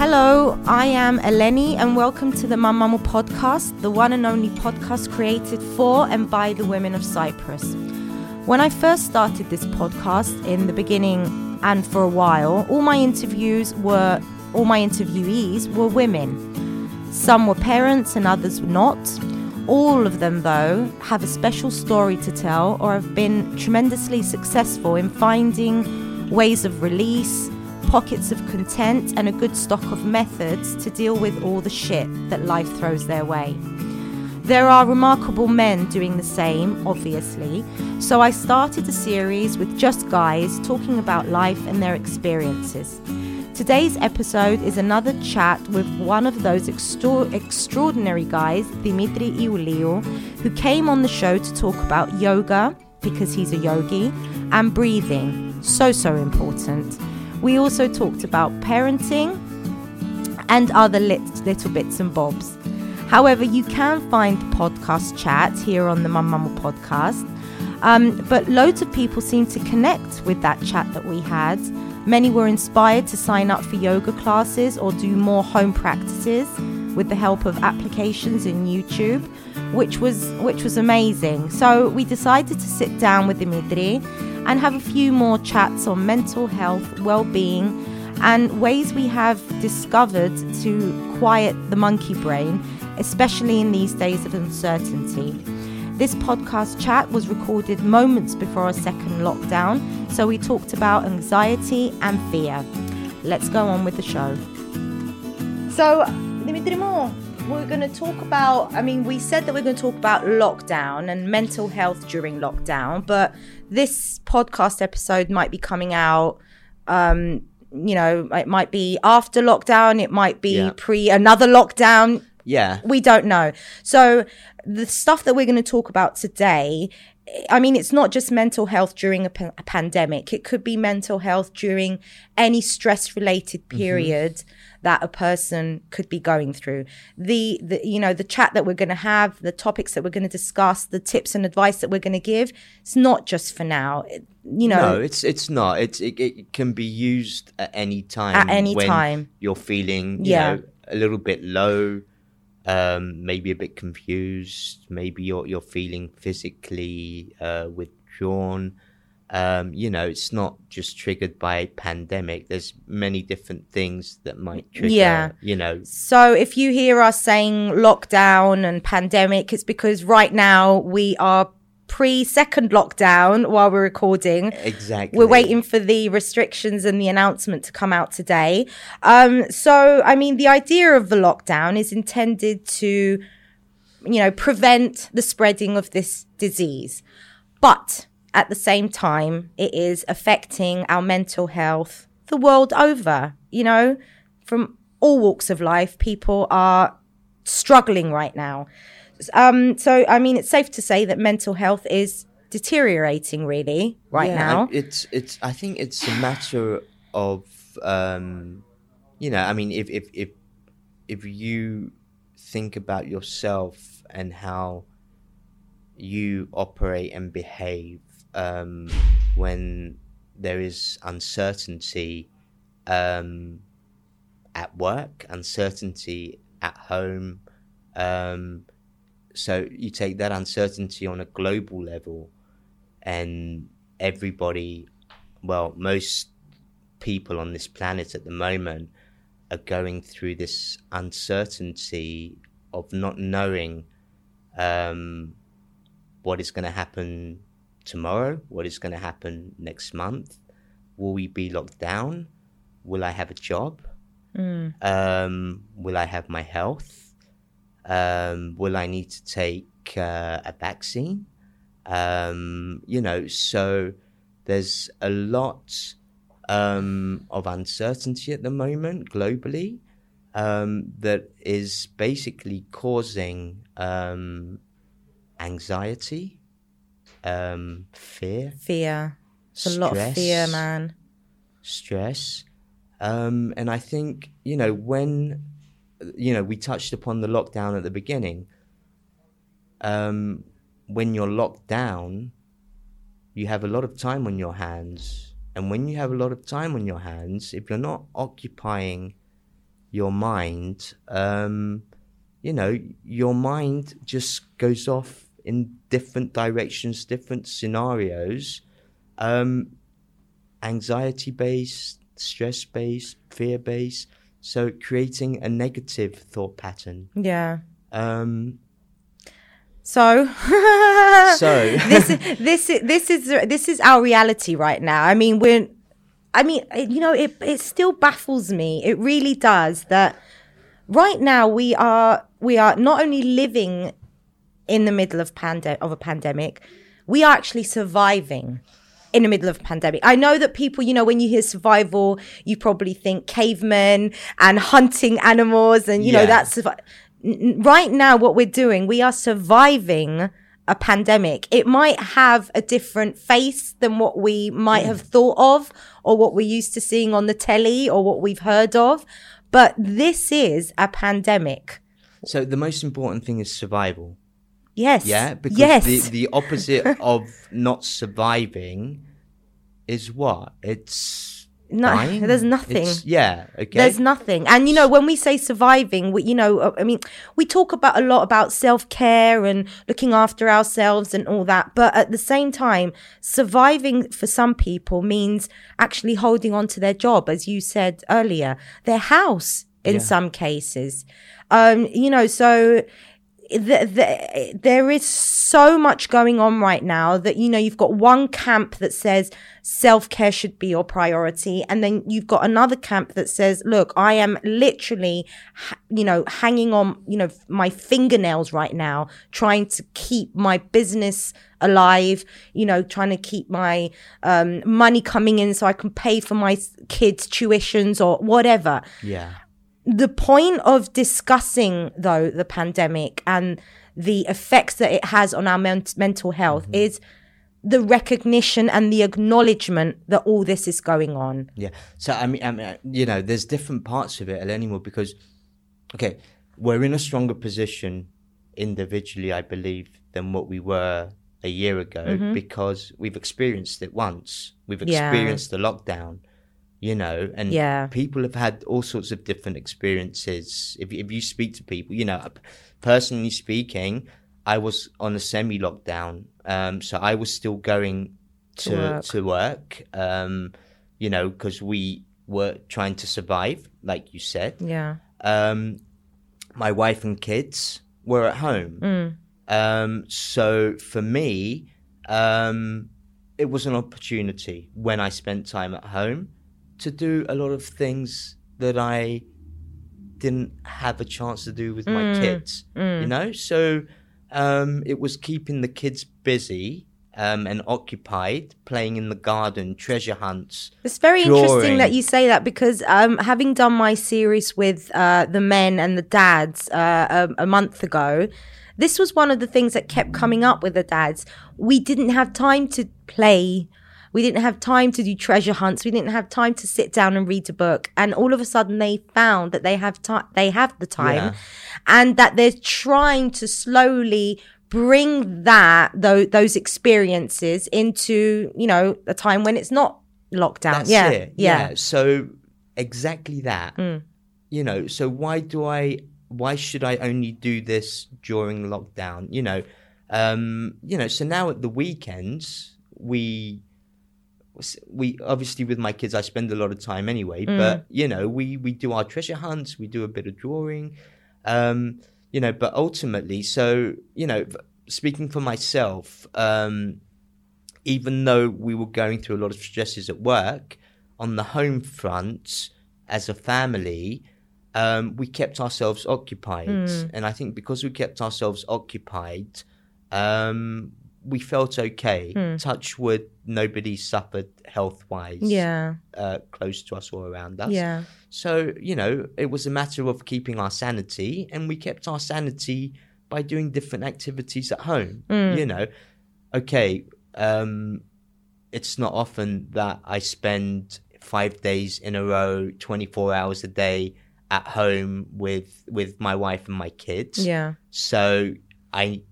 Hello, I am Eleni, and welcome to the Mamamu podcast, the one and only podcast created for and by the women of Cyprus. When I first started this podcast in the beginning and for a while, all my interviews were, all my interviewees were women. Some were parents and others were not. All of them, though, have a special story to tell or have been tremendously successful in finding ways of release pockets of content, and a good stock of methods to deal with all the shit that life throws their way. There are remarkable men doing the same, obviously, so I started a series with just guys talking about life and their experiences. Today's episode is another chat with one of those extra- extraordinary guys, Dimitri Iuliu, who came on the show to talk about yoga, because he's a yogi, and breathing, so, so important. We also talked about parenting and other lit- little bits and bobs. However, you can find the podcast chat here on the Mum Mama podcast. Um, but loads of people seem to connect with that chat that we had. Many were inspired to sign up for yoga classes or do more home practices with the help of applications in YouTube, which was which was amazing. So we decided to sit down with Dimitri and have a few more chats on mental health, well-being, and ways we have discovered to quiet the monkey brain, especially in these days of uncertainty. This podcast chat was recorded moments before our second lockdown, so we talked about anxiety and fear. Let's go on with the show. So, we're going to talk about. I mean, we said that we're going to talk about lockdown and mental health during lockdown, but this podcast episode might be coming out. Um, you know, it might be after lockdown, it might be Yeah. pre another lockdown. Yeah. We don't know. So, the stuff that we're going to talk about today. I mean, it's not just mental health during a, pa- a pandemic. It could be mental health during any stress related period that a person could be going through. The, the you know, the chat that we're going to have, the topics that we're going to discuss, the tips and advice that we're going to give, it's not just for now. It- you know, No, it's it's not. It's it, it can be used at any time. At any when time. you're feeling, you Yeah. know, a little bit low, um, maybe a bit confused. Maybe you're you're feeling physically uh, withdrawn. Um, you know, it's not just triggered by a pandemic. There's many different things that might trigger. Yeah. You know, So if you hear us saying lockdown and pandemic, it's because right now we are pre second lockdown while we're recording. exactly. We're waiting for the restrictions and the announcement to come out today. Um, so, I mean, the idea of the lockdown is intended to, you know, prevent the spreading of this disease. But at the same time, it is affecting our mental health the world over. You know, from all walks of life, people are struggling right now. Um, so, I mean, it's safe to say that mental health is deteriorating really right Yeah, now. and It's it's. I think it's a matter of um, you know. I mean, if if if if you think about yourself and how you operate and behave um, when there is uncertainty um, at work, uncertainty at home. Um, so you take that uncertainty on a global level, and everybody, well, most people on this planet at the moment are going through this uncertainty of not knowing um, what is going to happen tomorrow, what is going to happen next month. Will we be locked down? Will I have a job? Um, will I have my health? Um, will I need to take uh, a vaccine? Um, you know, so there's a lot um, of uncertainty at the moment globally um, that is basically causing um, anxiety, um, fear, fear. It's a lot of fear, man. stress. Um, and I think, you know, when, you know, we touched upon the lockdown at the beginning, um, when you're locked down, you have a lot of time on your hands. And when you have a lot of time on your hands, if you're not occupying your mind, um, you know, your mind just goes off in different directions, different scenarios, um, anxiety based, stress based, fear based. So creating a negative thought pattern. Yeah. Um, So, So- this is this is this is this is our reality right now. I mean, we're, I mean, you know, it it still baffles me. It really does that. Right now, we are we are not only living in the middle of pande- of a pandemic, we are actually surviving in the middle of a pandemic. I know that people, you know, when you hear survival, you probably think cavemen and hunting animals, and you know that's survi- N- n- right now what we're doing. We are surviving a pandemic. It might have a different face than what we might have thought of, or what we're used to seeing on the telly, or what we've heard of. But this is a pandemic. so the most important thing is survival. Yes. Yeah, because yes. the the opposite of not surviving is what? It's No, dying? there's nothing. It's- yeah, okay. There's nothing. And, you know, when we say surviving, we, you know, I mean, we talk about a lot about self care and looking after ourselves and all that. But at the same time, surviving for some people means actually holding on to their job, as you said earlier, their house in Yeah. some cases. Um, you know, so the, the, there is so much going on right now that you know you've got one camp that says self-care should be your priority and then you've got another camp that says look i am literally you know hanging on you know my fingernails right now trying to keep my business alive you know trying to keep my um, money coming in so i can pay for my kids tuitions or whatever yeah. The point of discussing though the pandemic and the effects that it has on our men- mental health mm-hmm. is the recognition and the acknowledgement that all this is going on Yeah. So I mean, I mean, you know, there's different parts of it, Eleni, because okay, we're in a stronger position individually, I believe, than what we were a year ago mm-hmm. because we've experienced it once. We've Yeah. experienced the lockdown, you know, and Yeah. people have had all sorts of different experiences. If if you speak to people, you know, personally speaking, I was on a semi lockdown, um, so I was still going To to work. to work, um, you know, because we were trying to survive, like you said. yeah Um, my wife and kids were at home. Um, so for me, um, it was an opportunity when I spent time at home to do a lot of things that I didn't have a chance to do with my kids. You know, so um, it was keeping the kids busy. Um, and occupied, playing in the garden, treasure hunts. It's very interesting that you say that because um, having done my series with uh, the men and the dads uh, a, a month ago, this was one of the things that kept coming up with the dads. We didn't have time to play. We didn't have time to do treasure hunts. We didn't have time to sit down and read a book. And all of a sudden, they found that they have time. They have the time, Yeah. and that they're trying to slowly bring that those, those experiences into you know a time when it's not lockdown. Yeah, it. yeah, So exactly that. Mm. You know, so why do I why should I only do this during lockdown? You know, um, you know, so now at the weekends we we obviously with my kids I spend a lot of time anyway, Mm. but you know, we we do our treasure hunts, we do a bit of drawing. Um, you know, but ultimately, so, you know, speaking for myself, um, even though we were going through a lot of stresses at work, on the home front, as a family, um, we kept ourselves occupied. And I think because we kept ourselves occupied, um, we felt okay. Touch wood, nobody suffered health wise yeah, uh, close to us or around us. yeah. So, you know, it was a matter of keeping our sanity, and we kept our sanity by doing different activities at home. You know, okay, um, it's not often that I spend five days in a row, 24 hours a day at home with with my wife and my kids. Yeah. So I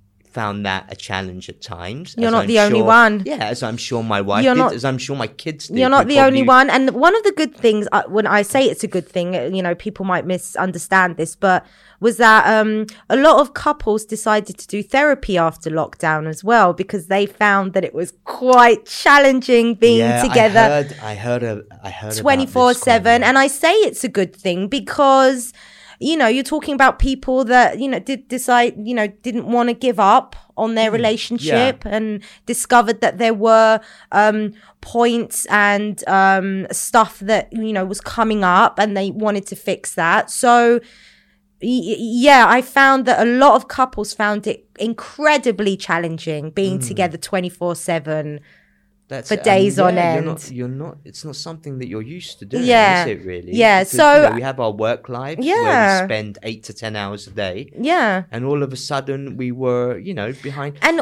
found that a challenge at times. You're not I'm the only one. Yeah, as I'm sure my wife You're did, not- as I'm sure my kids did. You're not the only one. And one of the good things, uh, when I say it's a good thing, uh, you know, people might misunderstand this, but was that um, a lot of couples decided to do therapy after lockdown as well because they found that it was quite challenging being Yeah, together. I heard. I heard. A, I heard. 24 7. and i say it's a good thing because you know you're talking about people that you know did decide you know didn't want to give up on their relationship and discovered that there were um points and um stuff that you know was coming up and they wanted to fix that. So yeah, I found that a lot of couples found it incredibly challenging being together 24 7. That's for it. days on You're end. not, you're not. It's not something that you're used to doing, Yeah. is it? Really? Yeah, Because, so- you know, we have our work lives where Yeah. we spend eight to ten hours a day, Yeah. and all of a sudden we were, you know, behind and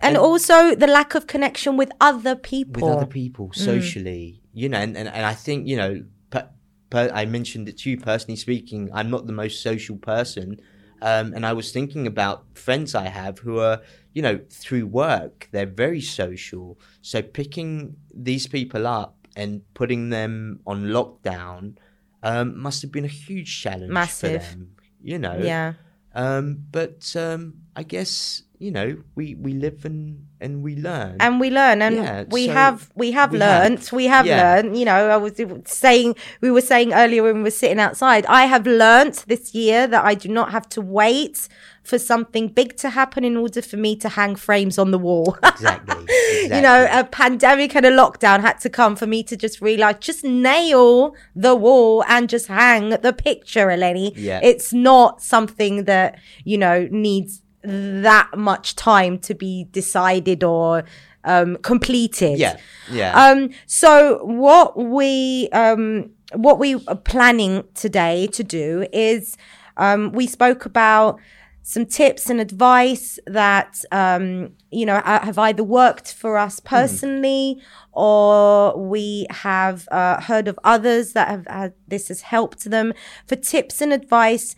and also the lack of connection with other people. with other people Mm. socially, you know, and, and, and I think you know, per, per, I mentioned it to you personally speaking. I'm not the most social person, um, and I was thinking about friends I have who are, you know, through work they're very social. So picking these people up and putting them on lockdown um, must have been a huge challenge Massive. for them. You know, Yeah. Um, but um, I guess you know we we live and and we learn. And we learn, and Yeah, we so have we have we learned. have. We have Yeah. learned. You know, I was saying we were saying earlier when we were sitting outside. I have learnt this year that I do not have to wait for something big to happen in order for me to hang frames on the wall. exactly, exactly. you know, a pandemic and a lockdown had to come for me to just realize, just nail the wall and just hang the picture, Eleni. Yeah. It's not something that, you know, needs that much time to be decided or um, completed. yeah, yeah. Um, so what we um, what we are planning today to do is um, we spoke about some tips and advice that um, you know have either worked for us personally or we have uh, heard of others that have had this has helped them for tips and advice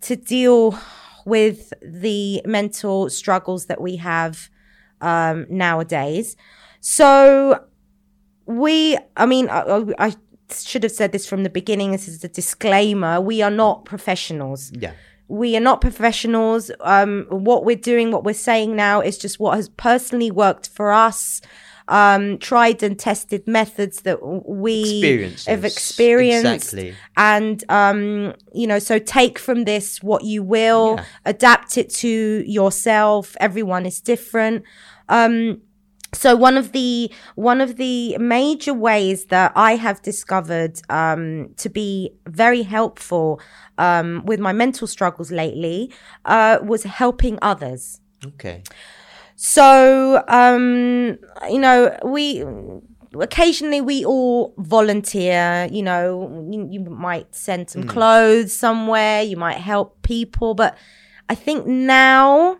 to deal with the mental struggles that we have um, nowadays. So we, I mean, I, I should have said this from the beginning. This is a disclaimer. We are not professionals. yeah, We are not professionals. Um, what we're doing, what we're saying now is just what has personally worked for us. Um, tried and tested methods that we Experiences. have experienced Exactly. and um you know so take from this what you will Yeah. adapt it to yourself everyone is different um so one of the one of the major ways that I have discovered um, to be very helpful um, with my mental struggles lately uh, was helping others. okay, So, um, you know, we occasionally we all volunteer, you know, you, you might send some clothes somewhere, you might help people, but I think now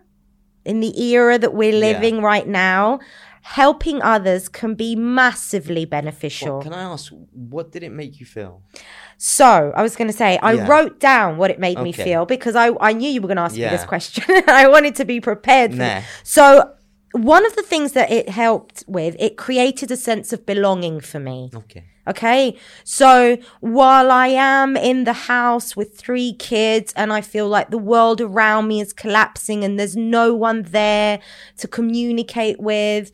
in the era that we're Yeah. living right now, helping others can be massively beneficial. Well, can I ask, what did it make you feel? So I was going to say, I Yeah. wrote down what it made me feel because I, I knew you were going to ask me this question. I wanted to be prepared. Nah. So one of the things that it helped with, it created a sense of belonging for me. Okay, Okay. So while I am in the house with three kids and I feel like the world around me is collapsing and there's no one there to communicate with,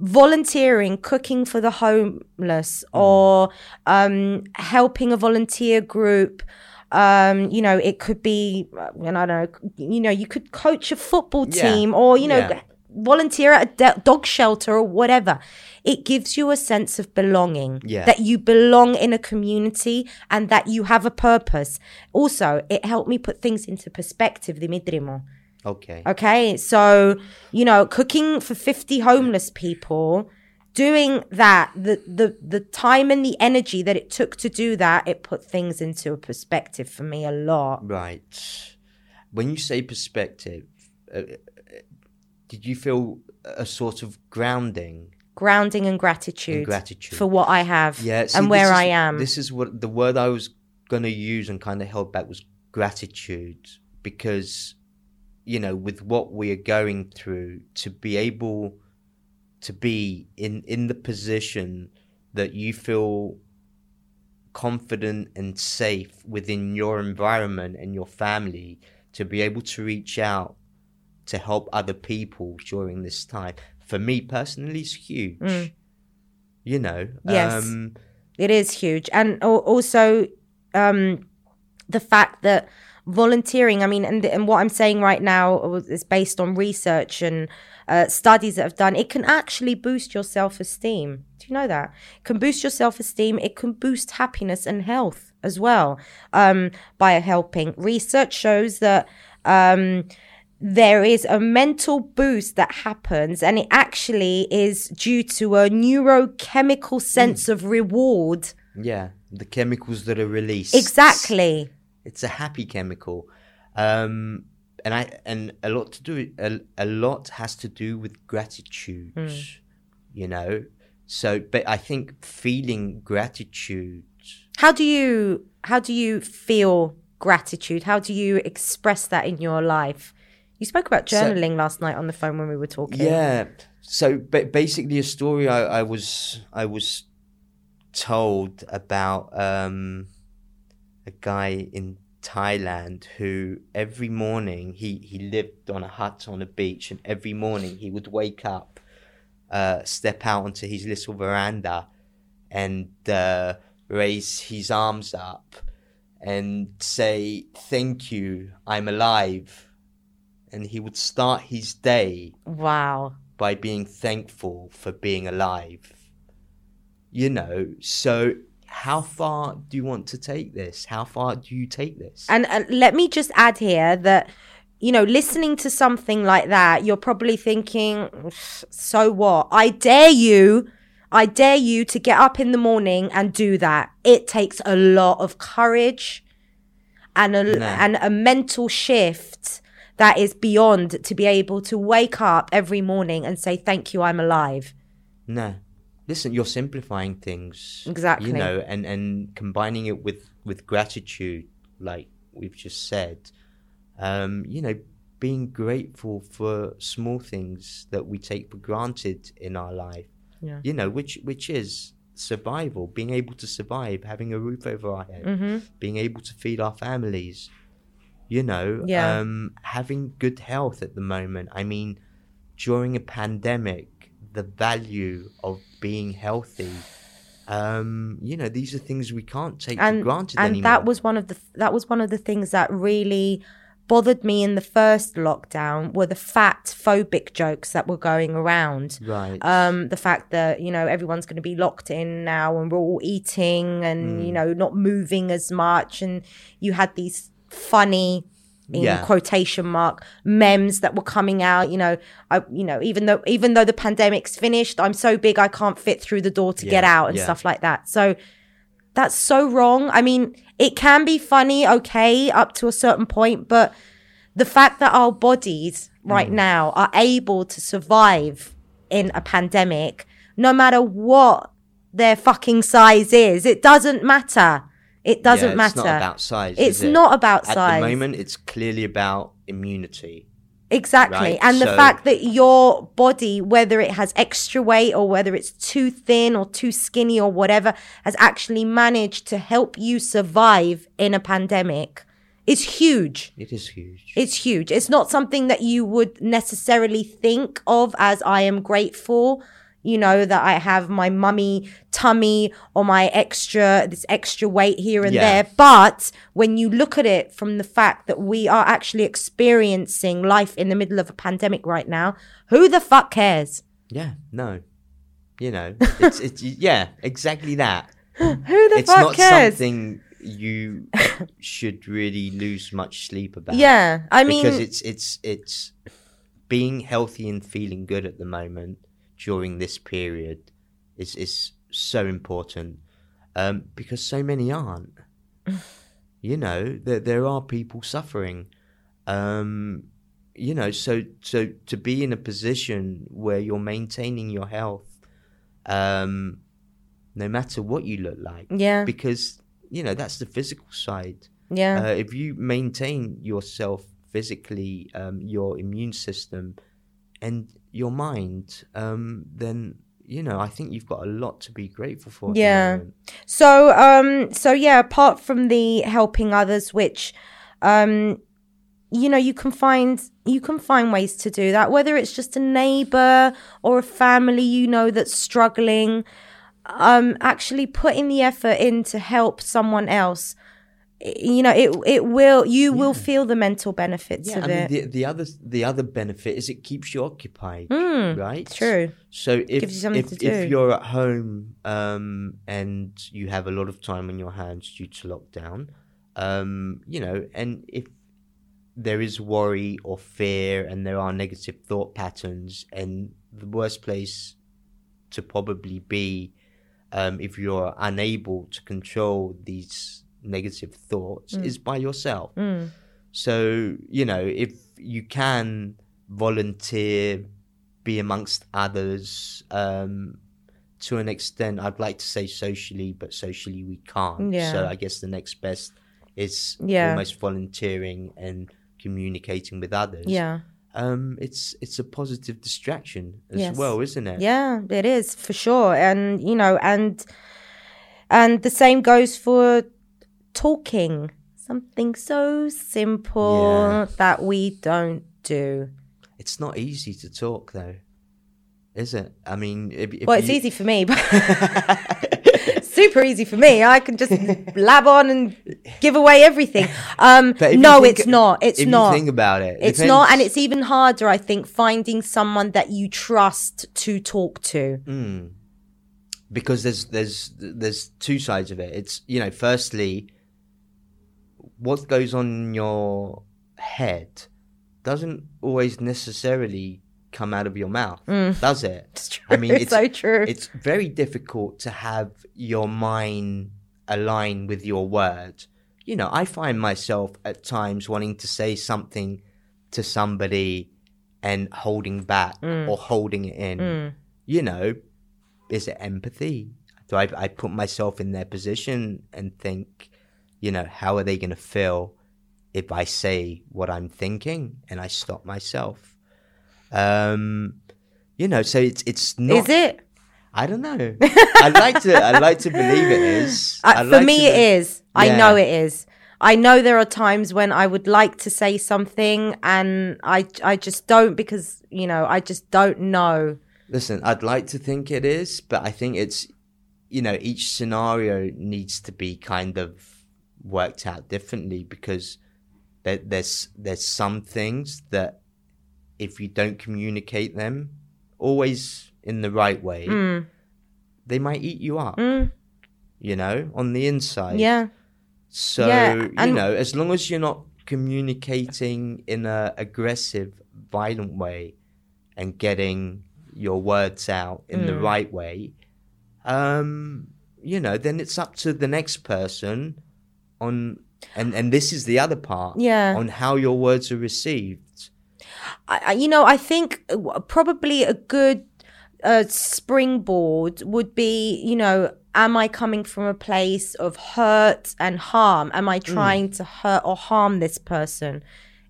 volunteering, cooking for the homeless or um, helping a volunteer group. Um, you know, it could be, uh, and I don't know, you know, you could coach a football Yeah. team or, you know, Yeah. Volunteer at a de- dog shelter or whatever. It gives you a sense of belonging, Yeah. that you belong in a community and that you have a purpose. Also, it helped me put things into perspective, Dimitrimo. okay, Okay. So, you know, cooking for 50 homeless people, doing that, the, the, the time and the energy that it took to do that, it put things into a perspective for me a lot. right. When you say perspective, uh, uh, did you feel a sort of grounding? Grounding and gratitude, And gratitude. for what I have Yeah, see, and where is- I am. This is what the word I was going to use and kind of held back was gratitude because you know, with what we are going through, to be able to be in in the position that you feel confident and safe within your environment and your family to be able to reach out to help other people during this time for me personally is huge Mm. you know Yes. um It is huge. And also um, the fact that volunteering, I mean, and, and what I'm saying right now is based on research and uh, studies that have done, it can actually boost your self esteem. Do you know that? It can boost your self esteem. It can boost happiness and health as well um, by helping. Research shows that. Um, there is a mental boost that happens, and it actually is due to a neurochemical sense of reward. yeah the chemicals that are released Exactly. it's a happy chemical um and i and a lot to do a, a lot has to do with gratitude Hmm. you know so but i think feeling gratitude How do you how do you feel gratitude? How do you express that in your life? You spoke about So- journaling last night on the phone when we were talking. yeah so ba- basically a story I, I was i was told about um a guy in Thailand who every morning he, he lived on a hut on a beach and every morning he would wake up, uh, step out onto his little veranda and uh, raise his arms up and say, Thank you, I'm alive. And he would start his day Wow. by being thankful for being alive. You know, so how far do you want to take this? How far do you take this? And uh, let me just add here that, you know, listening to something like that, you're probably thinking, so what? I dare you, I dare you to get up in the morning and do that. It takes a lot of courage and a, No. and a mental shift that is beyond to be able to wake up every morning and say, thank you, I'm alive. no. Listen, you're simplifying things. Exactly. You know, and, and combining it with, with gratitude, like we've just said. Um, you know, being grateful for small things that we take for granted in our life. Yeah. You know, which which is survival, being able to survive, having a roof over our head, Mm-hmm. being able to feed our families, you know, Yeah. um, having good health at the moment. I mean, during a pandemic, the value of being healthy, um, you know, these are things we can't take for and granted and anymore. that was one of the that was one of the things that really bothered me in the first lockdown were the fat phobic jokes that were going around right. um the fact that you know everyone's going to be locked in now and we're all eating and Mm. you know not moving as much and you had these funny in Yeah. quotation mark memes that were coming out you know i you know even though even though the pandemic's finished i'm so big i can't fit through the door to get out and yeah. stuff like that so that's so wrong i mean it can be funny okay up to a certain point but the fact that our bodies Mm. right now are able to survive in a pandemic no matter what their fucking size is it doesn't matter it doesn't yeah, matter It's not about size. It's it? not about At size. At the moment, it's clearly about immunity. Exactly. Right, And the fact that your body, whether it has extra weight or whether it's too thin or too skinny or whatever, has actually managed to help you survive in a pandemic is huge. It is huge. It's huge. It's not something that you would necessarily think of as I am grateful, you know, that I have my mummy tummy or my extra, this extra weight here and Yeah. there. But when you look at it from the fact that we are actually experiencing life in the middle of a pandemic right now, who the fuck cares? yeah, no. You know, it's, it's yeah, exactly that. Who the it's fuck cares? It's not something you should really lose much sleep about. Yeah. I mean, because it's it's it's being healthy and feeling good at the moment during this period is is so important um, because so many aren't. you know, there there are people suffering. Um, you know, so so to be in a position where you're maintaining your health, um, no matter what you look like, yeah. because you know that's the physical side. Yeah. Uh, if you maintain yourself physically, um, your immune system, and your mind, um, then you know I think you've got a lot to be grateful for. Yeah. So, um, so yeah, apart from the helping others, which, um, you know, you can find you can find ways to do that. Whether it's just a neighbor or a family you know that's struggling, um, actually putting the effort in to help someone else. You know, it it will you will feel the mental benefits Yeah, of I mean it. the the other the other benefit is it keeps you occupied, right? Mm, True. So if you if, if you're at home um, and you have a lot of time on your hands due to lockdown, um, you know, and if there is worry or fear and there are negative thought patterns, and the worst place to probably be um, if you're unable to control these negative thoughts Mm. is by yourself. So, you know, if you can volunteer, be amongst others, um, to an extent, I'd like to say socially, but socially we can't. Yeah. So I guess the next best is Yeah. almost volunteering and communicating with others. Yeah. Um, it's it's a positive distraction as Yes. well, isn't it? Yeah, it is for sure. And you know, and and the same goes for talking. Something so simple Yeah. that we don't do. It's not easy to talk though, is it? I mean, if, if Well, it's you- easy for me, but super easy for me. I can just lab on and give away everything. Um, no, think- it's not. It's not. Think about it. it's depends- not, and it's even harder, I think, finding someone that you trust to talk to. Mm. because there's there's there's two sides of it. It's you know, firstly, what goes on in your head doesn't always necessarily come out of your mouth, does it? Mm. It's true. I mean, it's so true. It's very difficult to have your mind align with your words. You know, I find myself at times wanting to say something to somebody and holding back Mm. or holding it in. You know, is it empathy? Do I, I put myself in their position and think, you know, how are they going to feel if I say what I'm thinking and I stop myself? Um, you know, so it's it's not. is it? I don't know. I like to. I like to believe it is. Uh, I for like me, to it be- is. I know it is. I know there are times when I would like to say something and I I just don't because you know I just don't know. Listen, I'd like to think it is, but I think it's, you know, each scenario needs to be kind of worked out differently because there, there's there's some things that if you don't communicate them always in the right way, Mm. they might eat you up. Mm. You know, on the inside. Yeah, So Yeah, you know, as long as you're not communicating in a aggressive, violent way, and getting your words out in the Mm. right way, um, you know, then it's up to the next person on, and and this is the other part, Yeah. on how your words are received. I, you know I think uh, probably a good uh, springboard would be you know am I coming from a place of hurt and harm? Am Mm. I trying to hurt or harm this person?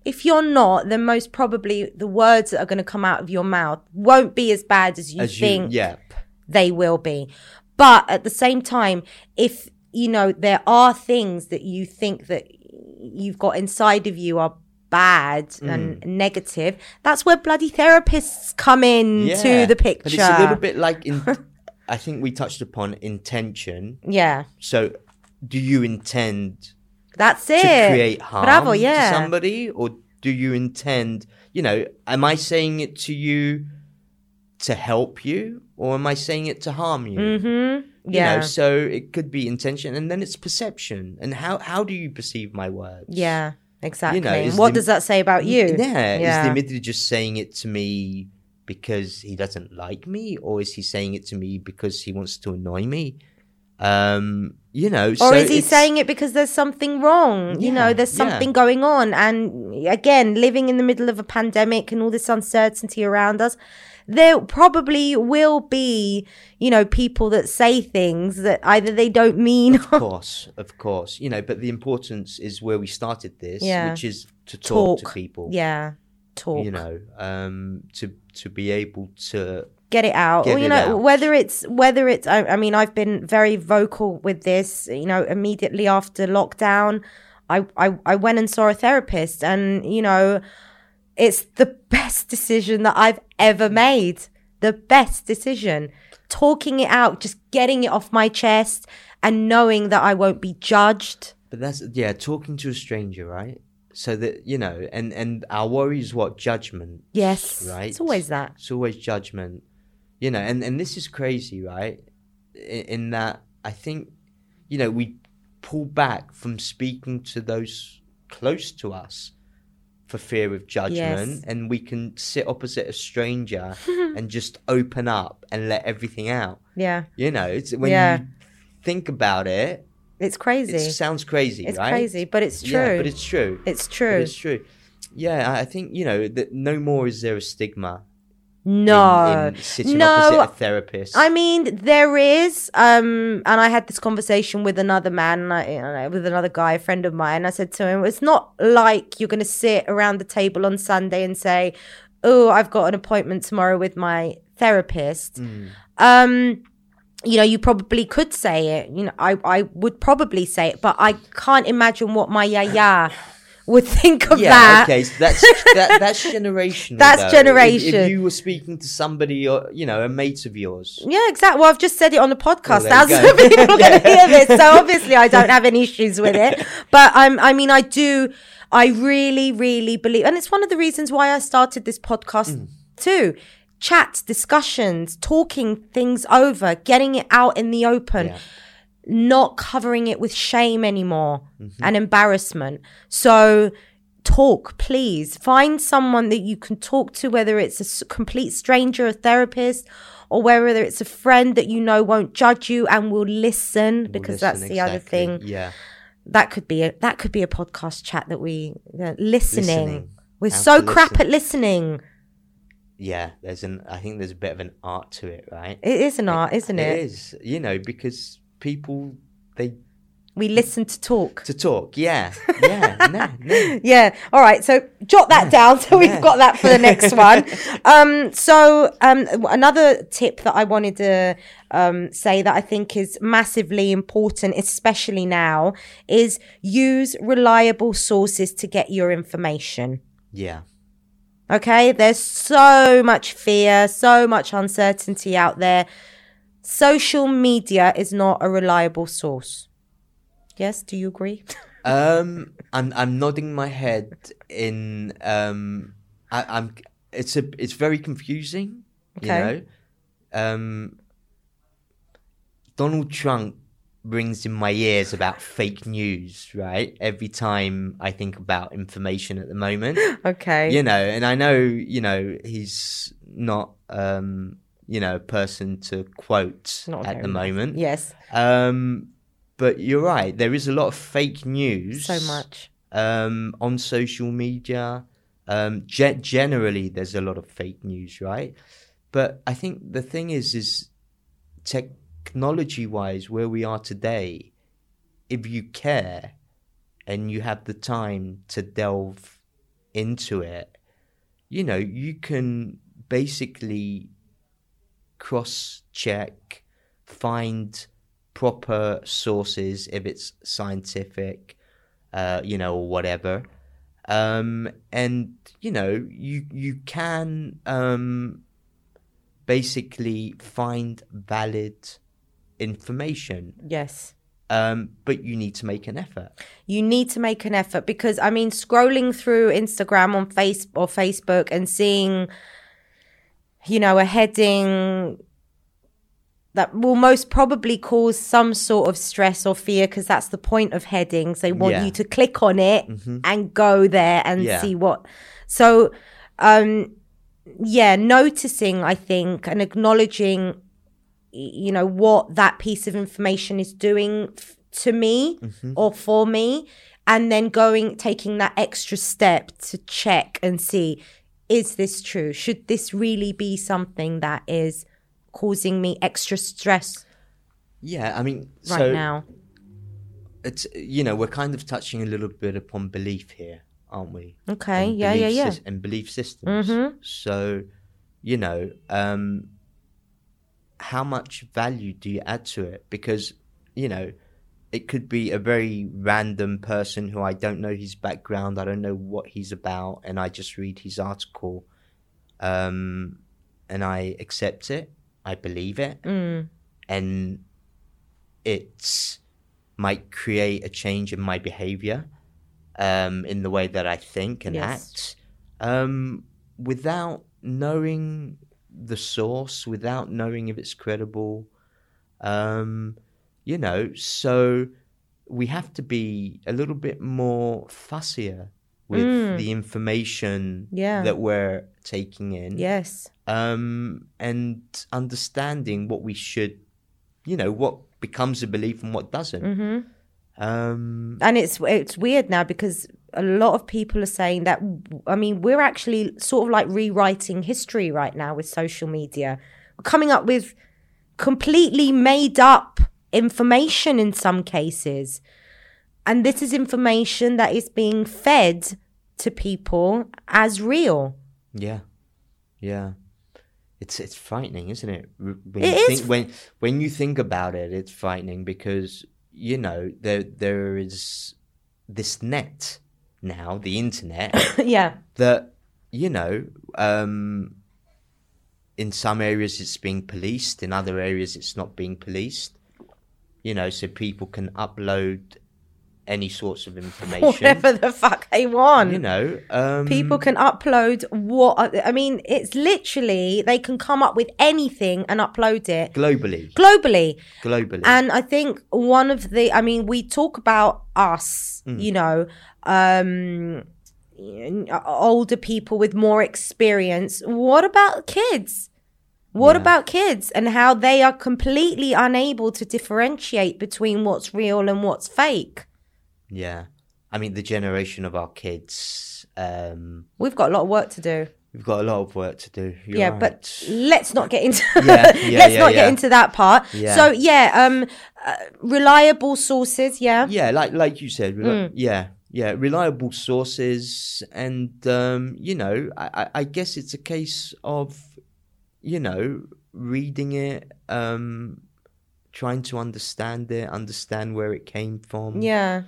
If you're not, then most probably the words that are going to come out of your mouth won't be as bad as you As think you, yeah, they will be. But at the same time, if you know there are things that you think that you've got inside of you are bad and negative, that's where bloody therapists come in yeah. to the picture. But it's a little bit like in. I think we touched upon intention. yeah, So, do you intend that's it. to create harm Bravo, yeah. to somebody or do you intend you know am i saying it to you to help you or am i saying it to harm you Mm-hmm. You Yeah. know so it could be intention and then it's perception and how how do you perceive my words yeah. Exactly. is what the- does that say about you? yeah, Yeah. is Dimitri just saying it to me because he doesn't like me or is he saying it to me because he wants to annoy me um you know or so is he saying it because there's something wrong? you know, Yeah, there's yeah. something going on. And again, living in the middle of a pandemic and all this uncertainty around us, there probably will be, you know, people that say things that either they don't mean Of course, of course. You know, but the importance is where we started this, Yeah. which is to talk, talk. to people. Yeah. Talk. You know, um, to to be able to get it out Get or you know out. whether it's whether it's I, I mean i've been very vocal with this you know immediately after lockdown I, I i went and saw a therapist and you know it's the best decision that i've ever made the best decision talking it out just getting it off my chest and knowing that i won't be judged But that's yeah, talking to a stranger, right? So that you know, and and our worry is what judgment. yes Right. it's always that It's always judgment, you know, and and this is crazy, right? In, in that I think, you know, we pull back from speaking to those close to us for fear of judgment, Yes. and we can sit opposite a stranger and just open up and let everything out. yeah You know, it's when Yeah. you think about it, it's crazy it sounds crazy, right? it's right? crazy but it's true Yeah, but it's true. it's But true it's true. Yeah, I think you know that no more is there a stigma. In- no in sitting no opposite a therapist. I mean, there is, um, and I had this conversation with another man, I, you know, with another guy, a friend of mine. And I said to him, "It's not like you're going to sit around the table on Sunday and say, oh, I've got an appointment tomorrow with my therapist.' Mm. Um, you know, you probably could say it. You know, I, I would probably say it, but I can't imagine what my yaya would think of yeah, that. okay, so that's that, that's generational. That's though. If- generation. If, you were speaking to somebody, or you know, a mate of yours, Yeah, exactly. Well, I've just said it on the podcast. you Thousands of people are going to hear this, so obviously I don't have any issues with it. But I'm, I mean, I do. I really, really believe, and it's one of the reasons why I started this podcast Mm. too. Chats, discussions, talking things over, getting it out in the open, Yeah. Not covering it with shame anymore Mm-hmm. and embarrassment. So talk, please. Find someone that you can talk to, whether it's a complete stranger, a therapist, or whether it's a friend that you know won't judge you and will listen, because that's Listen, the other thing. Yeah, That could be a that could be a podcast chat that we uh, listening. Listening. We're How so crap listen. at listening. yeah. There's an. I think there's a bit of an art to it, right? It is an art, isn't it? It is. You know, because people they We listen to talk. to talk. Yeah, yeah. no, no. yeah. All right. So jot that down. So we've Yeah. got that for the next one. Um, so um, another tip that I wanted to um, say that I think is massively important, especially now, is use reliable sources to get your information. Yeah, Okay. There's so much fear, so much uncertainty out there. Social media is not a reliable source. Yes. Do you agree? Um, I'm I'm nodding my head in um, I, I'm it's a it's very confusing, you Okay. know. Um, Donald Trump rings in my ears about fake news, right? Every time I think about information at the moment, okay. you know, and I know you know he's not um, you know person to quote Not at the moment. Yes. Um, but you're right. There is a lot of fake news. So much. Um, on social media. Um, ge- generally, there's a lot of fake news, right? But I think the thing is, is technology-wise, where we are today, if you care and you have the time to delve into it, you know, you can basically cross-check, find proper sources if it's scientific, uh, you know, or whatever. Um, and you know, you you can um, basically find valid information, Yes. um, but you need to make an effort. You need to make an effort because I mean scrolling through Instagram on face or Facebook and seeing you know a heading that will most probably cause some sort of stress or fear because that's the point of headings. They want Yeah. you to click on it and go there and Yeah. see what. So, um, yeah, noticing, I think, and acknowledging, you know, what that piece of information is doing f- to me or for me, and then going, taking that extra step to check and see is this true? Should this really be something that is causing me extra stress Yeah, I mean, right so now? it's you know we're kind of touching a little bit upon belief here, aren't we? Okay, And yeah, yeah, yeah. and belief systems. Mhm. So, you know, um, how much value do you add to it? Because you know, it could be a very random person who I don't know his background, I don't know what he's about, and I just read his article, um, and I accept it, I believe it, Mm. and it might create a change in my behavior um, in the way that I think and Yes. act um, without knowing the source, without knowing if it's credible. Um, you know, so we have to be a little bit more fussier with Mm. the information Yeah. that we're taking in Yes. um, and understanding what we should, you know, what becomes a belief and what doesn't. hmm Um, And it's it's weird now because a lot of people are saying that. I mean, we're actually sort of like rewriting history right now with social media. We're coming up with completely made up information in some cases, and this is information that is being fed to people as real. yeah, yeah. It's it's frightening, isn't it? When It you is think, when when you think about it, it's frightening because you know there there is this net now, the internet, yeah. that you know um, in some areas it's being policed in other areas it's not being policed you know so people can upload any sorts of information Whatever the fuck they want. you know um, People can upload what I mean. It's literally they can come up with anything and upload it globally globally. globally And I think one of the, I mean, we talk about us, Mm. you know, um, older people with more experience. What about kids? What Yeah. about kids and how they are completely unable to differentiate between what's real and what's fake? yeah i mean the generation of our kids um, We've got a lot of work to do. we've got a lot of work to do You're yeah, right. but let's not get into Yeah, yeah, let's yeah, not get into that part. So yeah, um, uh, reliable sources. Yeah, yeah like like you said Mm. yeah yeah reliable sources and um you know I, I i guess it's a case of you know reading it um trying to understand it understand where it came from yeah.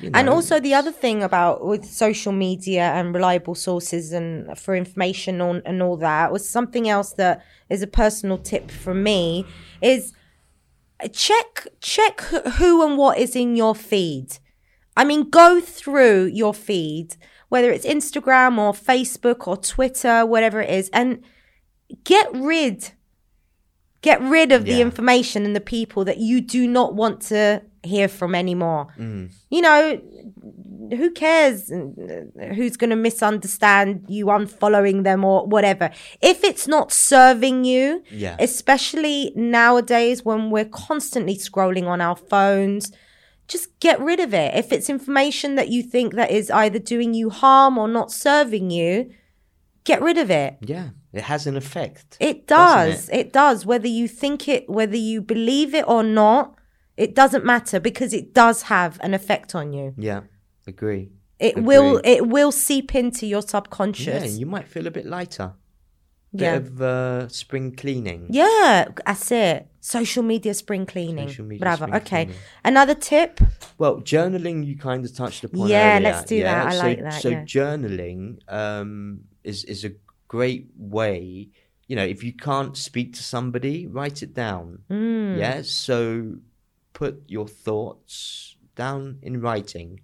you And also the other thing about with social media and reliable sources and for information on and all that was something else that is a personal tip from me is check check who and what is in your feed. I mean, go through your feed, whether it's Instagram or Facebook or Twitter, whatever it is, and get rid get rid of the information and the people that you do not want to hear from anymore. Mm. You know, who cares who's going to misunderstand you unfollowing them or whatever. If it's not serving you, yeah especially nowadays when we're constantly scrolling on our phones, just get rid of it. If it's information that you think that is either doing you harm or not serving you, get rid of it. yeah it has an effect It does. It? does. Whether you think it, whether you believe it or not, it doesn't matter because it does have an effect on you. yeah agree It Agree. will. It will seep into your subconscious. yeah you might feel a bit lighter bit Yeah. of uh, spring cleaning Yeah, that's it. Social media spring cleaning. Social media Bravo. spring okay. cleaning. Another tip. Well, journaling you kind of touched upon. Yeah, earlier, let's do that. I so, like that, So yeah. journaling um, is is a great way. You know, if you can't speak to somebody, write it down. Mm. Yeah. So put your thoughts down in writing.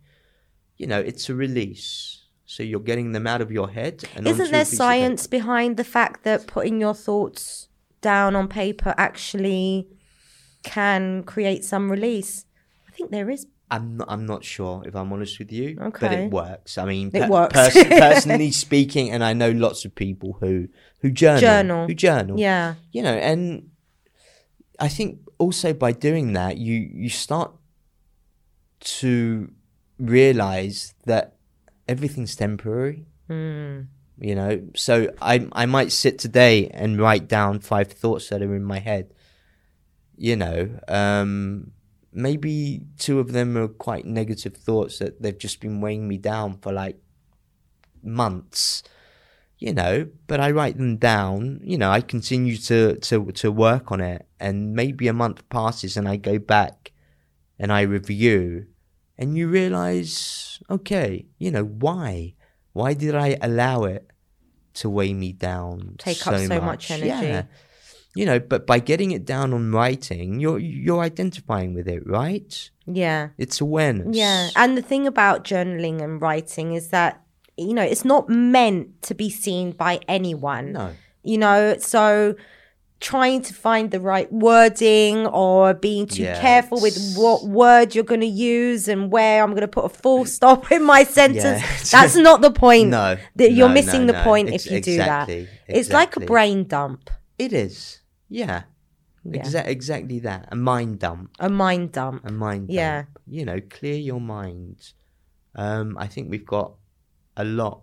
You know, it's a release. So you're getting them out of your head. And Isn't there piece of paper. science behind the fact that putting your thoughts down on paper actually can create some release? I think there is. I'm not, I'm not sure if I'm honest with you, but it works. I mean, It per- works. pers- personally speaking, and I know lots of people who who journal, Journal. who journal. Yeah. you know, and I think also by doing that, you you start to realize that everything's temporary. Mm. You know, so I I might sit today and write down five thoughts that are in my head. You know, um, maybe two of them are quite negative thoughts that they've just been weighing me down for like months you know? But i write them down you know i continue to to to work on it. And maybe a month passes and i go back and i review and you realize okay you know why? Why did i allow it to weigh me down Take up so much energy. yeah you know but by getting it down on writing you're you're identifying with it right Yeah. it's awareness Yeah. And the thing about journaling and writing is that, you know, it's not meant to be seen by anyone. no You know, so trying to find the right wording or being too Yeah, careful with what word you're going to use and where I'm going to put a full stop in my sentence. Yeah. That's not the point. No, That you're no, missing no, the no. point Ex- if you exactly, do that. It's like a brain dump. It is. Yeah. Yeah. Exa- exactly that. A mind dump. A mind dump. A mind dump. Yeah. You know, clear your mind. Um, I think we've got a lot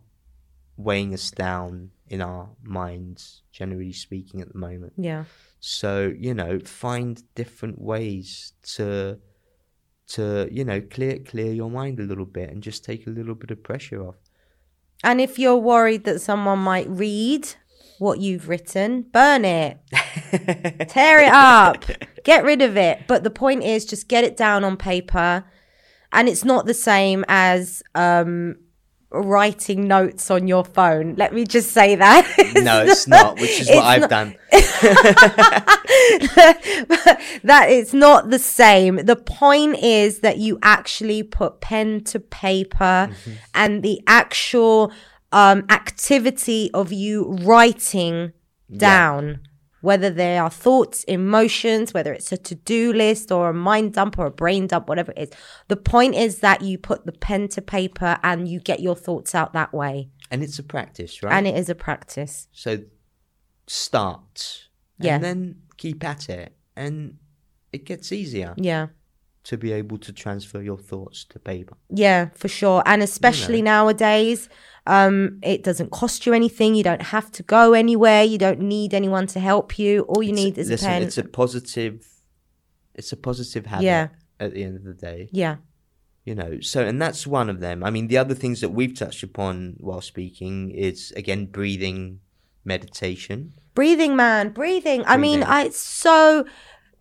weighing us down in our minds, generally speaking, at the moment. Yeah. So, you know, find different ways to to, you know, clear clear your mind a little bit and just take a little bit of pressure off. And if you're worried that someone might read what you've written, burn it. Tear it up. Get rid of it. But the point is just get it down on paper. And it's not the same as um writing notes on your phone. Let me just say that. no, it's not, which is what I've not- done. that it's not the same. The point is that you actually put pen to paper Mm-hmm. and the actual um, activity of you writing down, whether they are thoughts, emotions, whether it's a to do list or a mind dump or a brain dump, whatever it is. The point is that you put the pen to paper and you get your thoughts out that way. And it's a practice, right? And it is a practice. So start. Yeah. And then keep at it. And it gets easier Yeah. To be able to transfer your thoughts to paper. Yeah, for sure. And especially nowadays, um, it doesn't cost you anything. You don't have to go anywhere. You don't need anyone to help you. All you need is Listen, a pen. it's a positive it's a positive habit Yeah. at the end of the day. yeah. You know, so and that's one of them. I mean the other things that we've touched upon while speaking is again breathing, meditation. Breathing, man, breathing. I mean, I it's so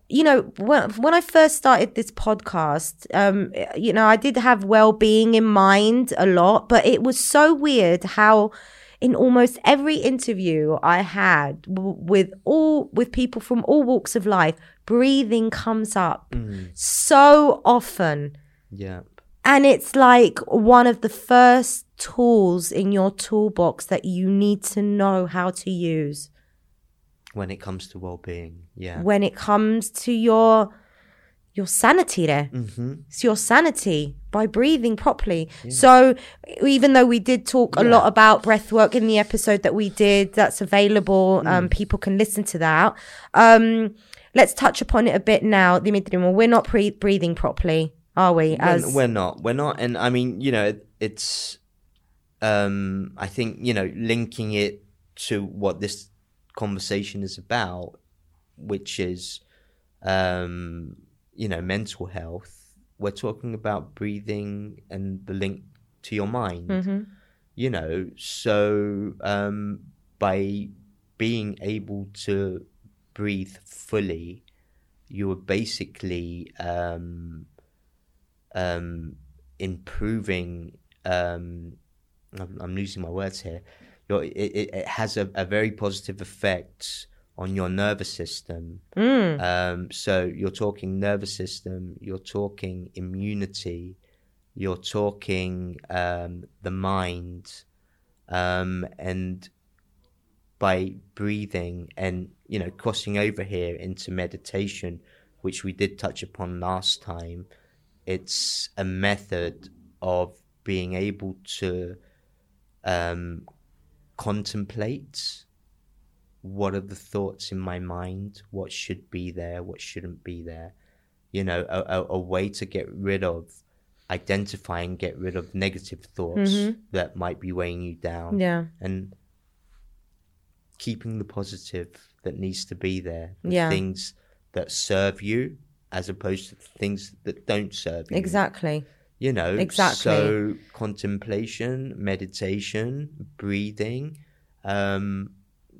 you know when when I first started this podcast, um, you know, I did have well being in mind a lot, but it was so weird how in almost every interview I had w- with all with people from all walks of life, breathing comes up so often. Yeah. And it's like one of the first tools in your toolbox that you need to know how to use When it comes to well being. Yeah. when it comes to your your sanity there. Mm-hmm. It's your sanity by breathing properly. So even though we did talk a lot about breath work in the episode that we did, that's available. Mm. Um, people can listen to that. Um, let's touch upon it a bit now, Dimitri. Well, we're not pre- breathing properly, are we? As We're, we're not. We're not. And I mean, you know, it, it's. Um, I think you know, linking it to what this conversation is about, which is, um, you know, mental health. We're talking about breathing and the link to your mind. Mhm. You know, so um, by being able to breathe fully, you are basically um, um, improving. Um, I'm, I'm losing my words here. You're, it, it, it has a, a very positive effect on your nervous system. Mm. Um, so you're talking nervous system, you're talking immunity, you're talking um, the mind, um, and by breathing and you know crossing over here into meditation, which we did touch upon last time, it's a method of being able to um, contemplate what are the thoughts in my mind what should be there what shouldn't be there you know a, a, a way to get rid of identify and get rid of negative thoughts Mhm. that might be weighing you down Yeah. and keeping the positive that needs to be there. The Yeah. Things that serve you as opposed to things that don't serve you. Exactly. You know, Exactly. So contemplation, meditation, breathing, um,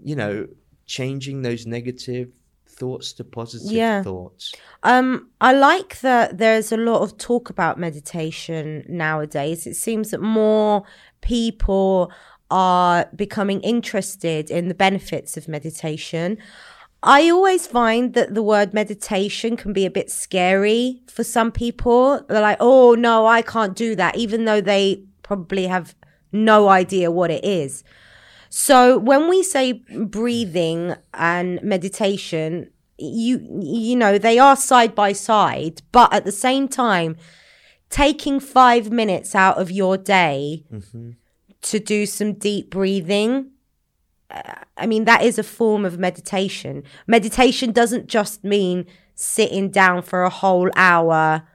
you know, changing those negative thoughts to positive Yeah. thoughts. Um, I like that there's a lot of talk about meditation nowadays. It seems that more people are becoming interested in the benefits of meditation. I always find that the word meditation can be a bit scary for some people. They're like, oh, no, I can't do that, even though they probably have no idea what it is. So when we say breathing and meditation, you you know they are side by side, but at the same time, taking five minutes out of your day mm-hmm. to do some deep breathing. I mean, that is a form of meditation. Meditation doesn't just mean sitting down for a whole hour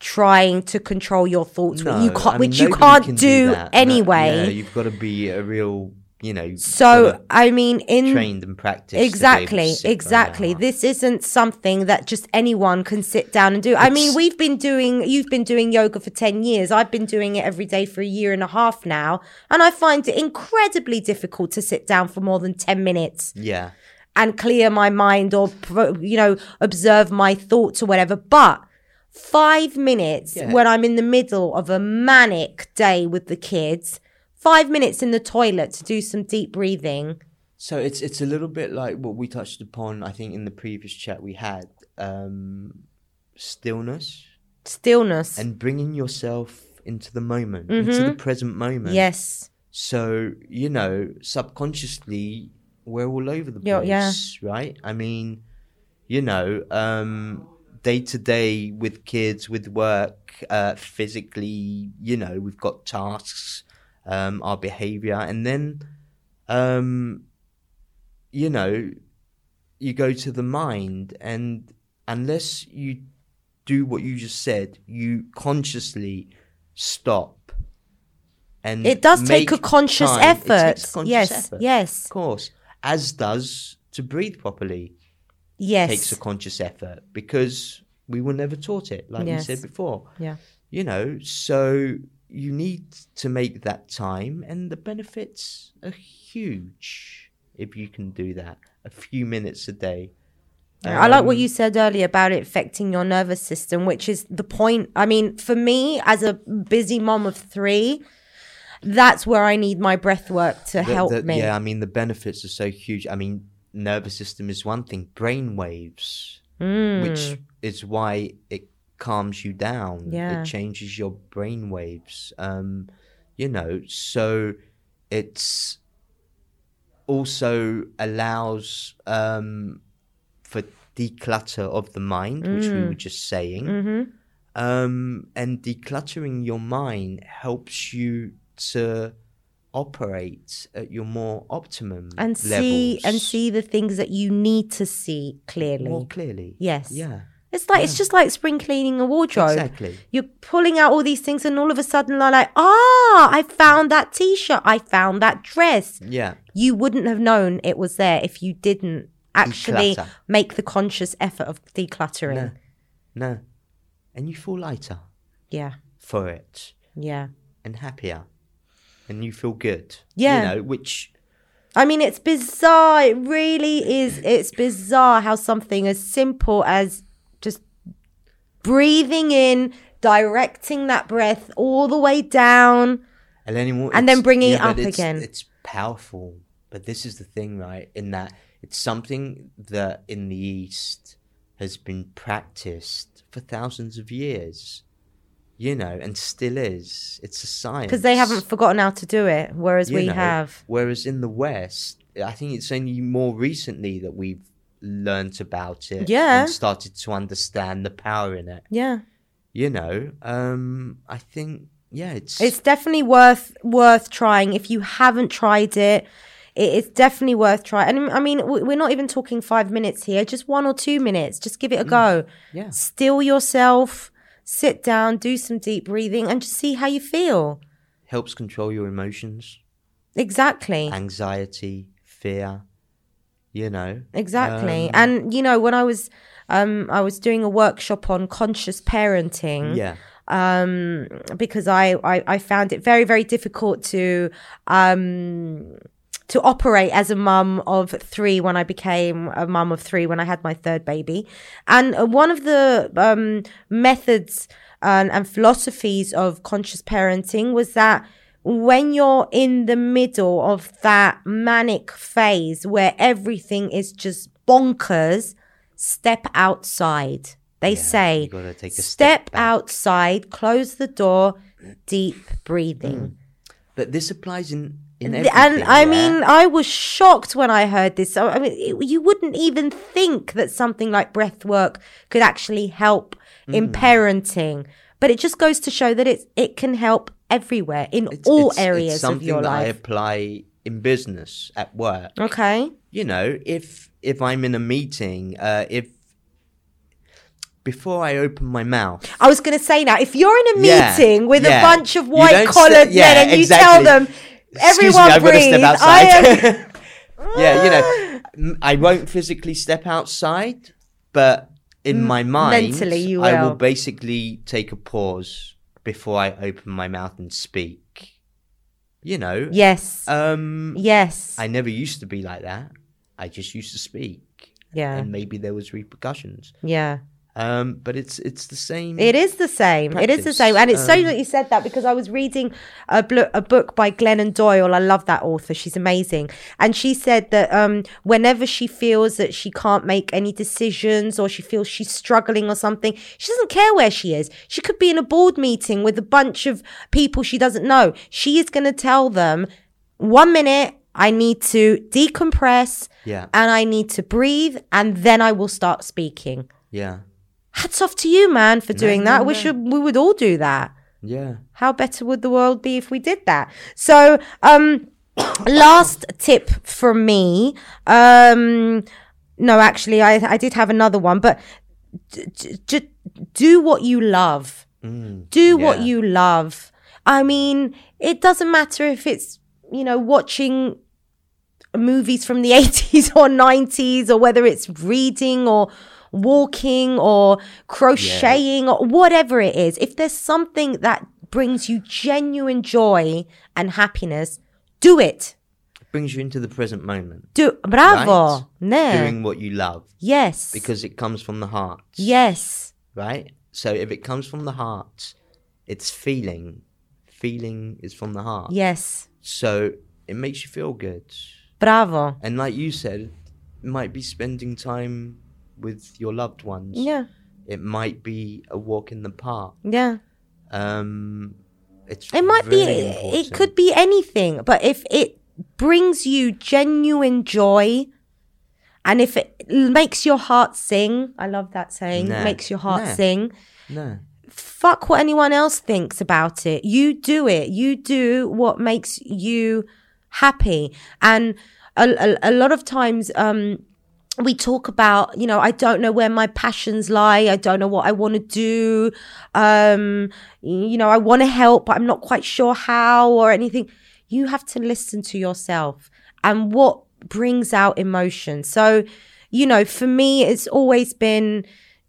trying to control your thoughts, which you can't, I mean, which you can't can do. No, anyway. yeah, you've got to be a real, you know, So I mean, in trained and practiced. to be able to exactly, sit for an exactly. This isn't something that just anyone can sit down and do. I mean, we've been doing. You've been doing yoga for ten years. I've been doing it every day for a year and a half now, and I find it incredibly difficult to sit down for more than ten minutes Yeah, and clear my mind or you know observe my thoughts or whatever. But five minutes Yeah. when I'm in the middle of a manic day with the kids. Five minutes in the toilet to do some deep breathing. So it's it's a little bit like what we touched upon, I think, in the previous chat we had. Um, stillness Stillness. and bringing yourself into the moment, into the present moment. Mm-hmm. Yes. So you know, subconsciously, we're all over the place, yeah. right? I mean, you know, um, day to day with kids, with work, uh, physically, you know, we've got tasks, um, our behavior, and then, um, you know, you go to the mind, and unless you do what you just said, you consciously stop. And It does take a conscious time. Effort. a conscious yes. effort. Yes. Of course. As does to breathe properly Yes. takes a conscious effort because we were never taught it, like Yes. we said before. yeah. You know, so you need to make that time, and the benefits are huge if you can do that. A few minutes a day. I like what Um, you said earlier about it affecting your nervous system, which is the point. I mean, for me, as a busy mom of three, that's where I need my breath work to the- help the- me. Yeah, I mean the benefits are so huge. I mean, nervous system is one thing. Brain waves, Mm. which is why it calms you down. Yeah. It changes your brain waves. Um, you know, so it's also allows um, for declutter of the mind, which we Mm. were just saying. Mm-hmm. Um, and decluttering your mind helps you to operate at your more optimum And see and see the things that you need to see clearly. more clearly. Yes. Yeah. It's like it's just like spring cleaning a wardrobe. Exactly. You're pulling out all these things, and all of a sudden, you're like, ah, I found that T-shirt. I found that dress. Yeah. You wouldn't have known it was there if you didn't actually Declutter. make the conscious effort of decluttering. No. No. And you feel lighter Yeah, for it yeah. and happier. And you feel good. Yeah. You know, which I mean, it's bizarre. It really is. It's bizarre how something as simple as just breathing in, directing that breath all the way down. and then, And then bringing it up it's- again. It's powerful. But this is the thing, right? In that it's something that in the East has been practiced for thousands of years. You know, and still is. It's a science. Because they haven't forgotten how to do it, whereas you we know. have. Whereas in the West, I think it's only more recently that we've learnt about it. Yeah. And started to understand the power in it. Yeah. You know, um, I think, yeah, it's. It's definitely worth worth trying. If you haven't tried it, it is definitely worth trying. And I mean, we- we're not even talking five minutes here, just one or two minutes. Just give it a go. yeah. Still yourself, sit down, do some deep breathing, and just see how you feel. Helps control your emotions, Exactly. anxiety, fear. You know, Exactly. Um, and you know, when I was um I was doing a workshop on conscious parenting. yeah, um, because I, I, I found it very, very difficult to, um, to operate as a mum of three when I became a mum of three when I had my third baby. And uh, one of the, um, methods and, and philosophies of conscious parenting was that when you're in the middle of that manic phase where everything is just bonkers, step outside. They Yeah, say, step, step outside, close the door, deep breathing. but this applies in in and I yeah? mean, I was shocked when I heard this. So, I mean, it- you wouldn't even think that something like breath work could actually help in Mm. parenting, but it just goes to show that it it can help everywhere in It's- all it's- it's areas of something your that I apply in business at work. Okay. you know, if if I'm in a meeting, uh, if before I open my mouth, I was going to say now, if you're in a Yeah, meeting with yeah. a bunch of white collared st- yeah, men and you tell them, everyone me, I've got to breathe, I am. yeah, you know, I won't physically step outside, but in my mind, mentally you I will will. basically take a pause before I open my mouth and speak. You know, yes. um, yes. I never used to be like that. I just used to speak, yeah. and maybe there was repercussions. yeah. Um, but it's it's the same. It is the same. It is the same. And it's so Um, that you said that because I was reading a, blo- a book by Glennon Doyle. I love that author. She's amazing. And she said that um, whenever she feels that she can't make any decisions or she feels she's struggling or something, she doesn't care where she is. She could be in a board meeting with a bunch of people she doesn't know. She is going to tell them, one minute, I need to decompress Yeah, and I need to breathe, and then I will start speaking. yeah, Hats off to you, man, for doing no, that. no. We should, we would all do that. yeah. How better would the world be if we did that? So, um, last tip from me. Um, no, actually, I, I did have another one, but j- j- j- do what you love. do what you love. I mean, it doesn't matter if it's, you know, watching movies from the 80s or 90s or whether it's reading or walking or crocheting or whatever it is if there's something that brings you genuine joy and happiness do it brings you into the present moment. do bravo Right? ne Doing what you love yes because it comes from the heart. yes Right? So if it comes from the heart, it's feeling. Feeling is from the heart. yes So it makes you feel good. bravo And like you said, it might be spending time with your loved ones. yeah It might be a walk in the park. yeah Um it's It might be, it could be anything, but if it brings you genuine joy and if it makes your heart sing, I love that saying, Nah. makes your heart sing, No. fuck what anyone else thinks about it. You do it. You do what makes you happy. And a, a, a lot of times, um, we talk about, you know, I don't know where my passions lie. I don't know what I want to do. Um, you know, I want to help, but I'm not quite sure how or anything. You have to listen to yourself and what brings out emotion. So, you know, for me, it's always been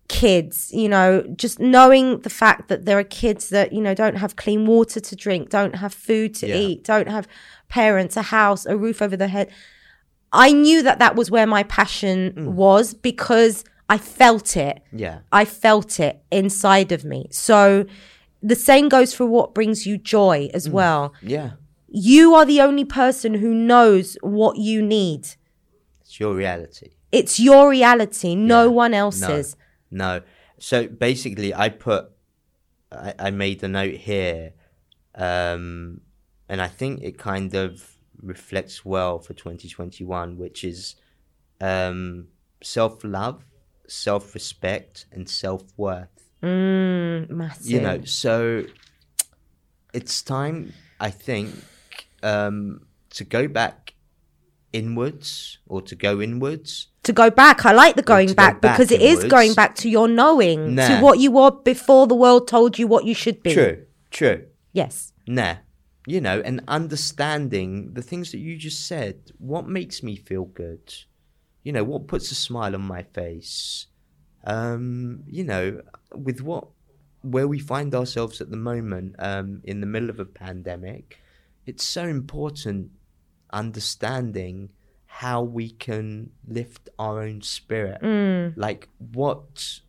kids, you know, just knowing the fact that there are kids that, you know, don't have clean water to drink, don't have food to Yeah. eat, don't have parents, a house, a roof over their head. I knew that that was where my passion Mm. was because I felt it. Yeah. I felt it inside of me. So the same goes for what brings you joy Mm. as well. Yeah. You are the only person who knows what you need. It's your reality. It's your reality, no Yeah. one No. else's. No. So basically, I put, I, I made the note here, um, and I think it kind of reflects well for 2021, which is um, self love, self respect, and self worth. Mm, massive. You know, so it's time, I think, um, to go back inwards or to go inwards. to go back. I like the going go back, back because it is going back to your knowing, to what you were before the world told you what you should be. True, true. Yes. Nah. You know, and understanding the things that you just said. What makes me feel good? You know, what puts a smile on my face? Um, you know, with what where we find ourselves at the moment, um, in the middle of a pandemic, it's so important understanding how we can lift our own spirit. Like, what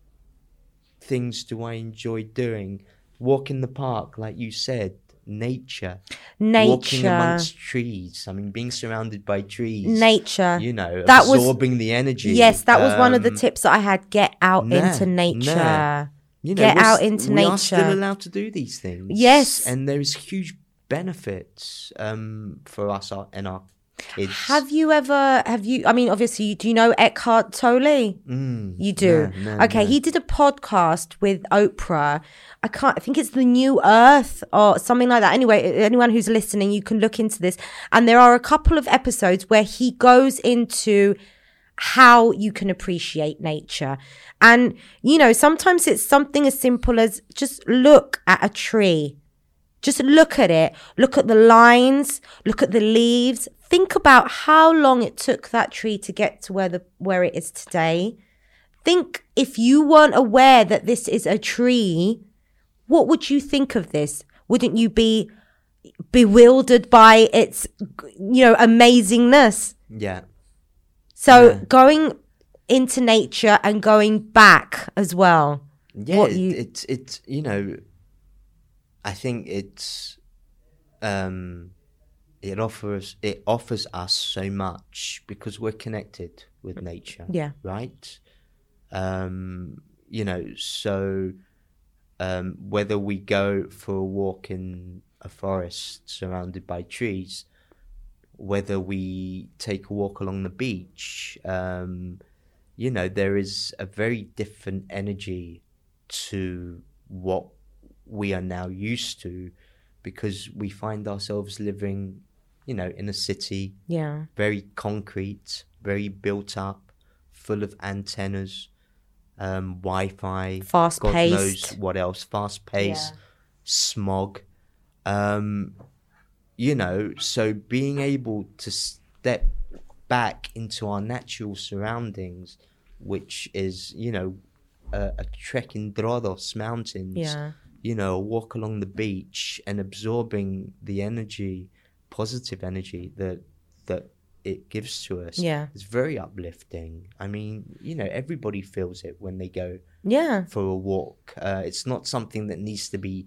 things do I enjoy doing? Walk in the park, like you said, nature. Walking Nature. amongst trees. I mean, being surrounded by trees. Nature. You know, That was- absorbing the energy. Yes, that was one of the Um, tips that I had. Get out nah, into nature. nah. You know, Get out into we are still allowed to do these things. Yes. and there is huge benefits um, for us our- and our Have you ever? Have you? I mean, obviously, do you know Eckhart Tolle? Mm, You do. no, no, okay, no. he did a podcast with Oprah. I can't. I think it's the New Earth or something like that. Anyway, anyone who's listening, you can look into this. And there are a couple of episodes where he goes into how you can appreciate nature. And you know, sometimes it's something as simple as just look at a tree. Just look at it. Look at the lines. Look at the leaves. Think about how long it took that tree to get to where the where it is today. Think if you weren't aware that this is a tree, what would you think of this? Wouldn't you be bewildered by its you know amazingness? Yeah, So Yeah. going into nature and going back as well. yeah. You- it's it's you know, I think it's um, it offers it offers us so much because we're connected with nature. Yeah. right? Um, you know, so um, whether we go for a walk in a forest surrounded by trees, whether we take a walk along the beach, um, you know, there is a very different energy to what we are now used to because we find ourselves living, you know, in a city Yeah. very concrete, very built up, full of antennas, um, Wi-Fi, Fast God knows paced. what else, fast pace, Yeah. smog. Um, you know, so being able to step back into our natural surroundings, which is you know a, a trek in Troodos mountains, Yeah. you know, a walk along the beach and absorbing the energy, positive energy that that it gives to us. Yeah. It's very uplifting. I mean, you know, everybody feels it when they go Yeah. for a walk. Uh, it's not something that needs to be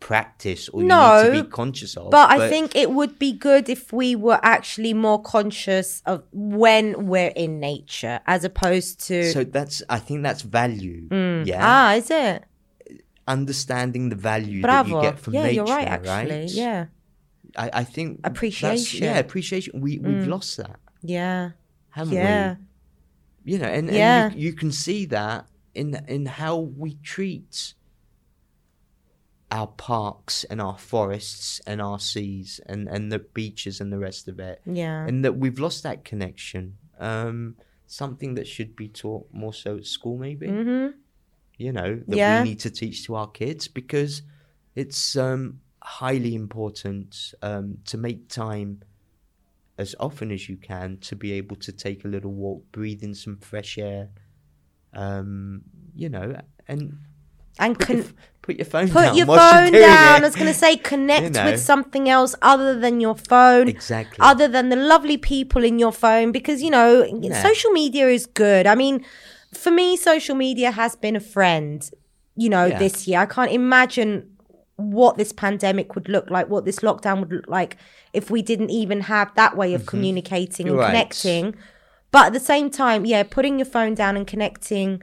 practiced or No, you need to be conscious of. But I think it would be good if we were actually more conscious of when we're in nature as opposed to. so. That's I think that's value. Yeah, ah, is it? understanding the value that you get from yeah, nature you're right, actually. right? Yeah. I, I think Appreciation. Mm. Yeah, appreciation. We we've lost that, Yeah. haven't Yeah. we? You know, and, Yeah. you, you can see that in in how we treat our parks and our forests and our seas and, and the beaches and the rest of it. Yeah. And that we've lost that connection. Um, something that should be taught more so at school, maybe. Mm-hmm. You know, that Yeah. we need to teach to our kids because it's um, highly important um, to make time as often as you can to be able to take a little walk, breathe in some fresh air. Um, you know, and And put, your, con- put your phone put down. your phone down. it. I was going to say connect know. with something else other than your phone. Exactly. Other than the lovely people in your phone, because you know, Yeah. social media is good. I mean, for me, social media has been a friend. You know, Yeah. this year I can't imagine what this pandemic would look like, what this lockdown would look like if we didn't even have that way of communicating and Mm-hmm. Right. connecting. But at the same time, yeah, putting your phone down and connecting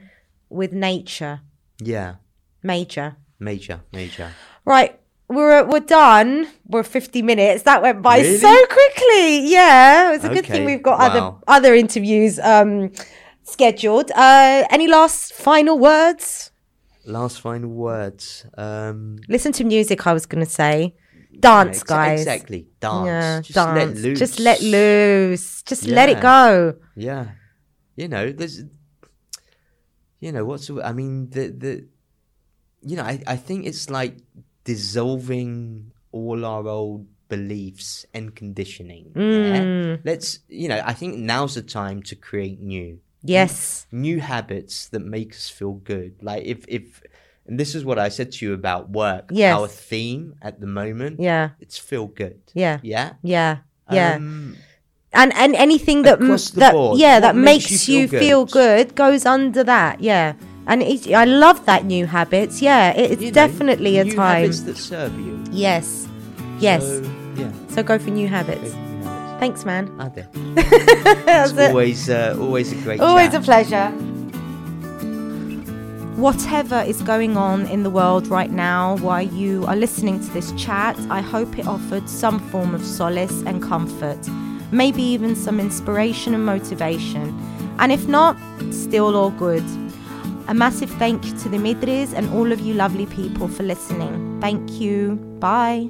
with nature, yeah, major. major, major. Right, we're we're done. We're fifty minutes. That went by Really? so quickly. Yeah, it was a good thing we've got wow. other other interviews um scheduled. Uh, any last final words? Last final words. Um, Listen to music. I was gonna say, dance, ex- guys. Exactly. Dance. Yeah, Just dance. let loose. Just let loose. Just let it go. Yeah. You know, there's you know, what's I mean the the you know, I, I think it's like dissolving all our old beliefs and conditioning. Mm. Yeah? Let's, you know, I think now's the time to create new, Yes. new habits that make us feel good. Like if, if, and this is what I said to you about work. Yes. Our theme at the moment, Yeah. it's feel good. Yeah. Yeah. Yeah. Yeah. Um, and and anything that that board, yeah that makes makes, you you feel feel good? good goes under that yeah and it, i love that new habits yeah it, it's you know, definitely a new time habits that serve you. yes yes So, yeah. so go for new habits new habits. Thanks man. There? That's It's it. always, uh, always a great always chat. a pleasure. Whatever is going on in the world right now while you are listening to this chat i hope it offered some form of solace and comfort maybe even some inspiration and motivation. And if not still all good. A massive thank you to Dimitris and all of you lovely people for listening. Thank you. Bye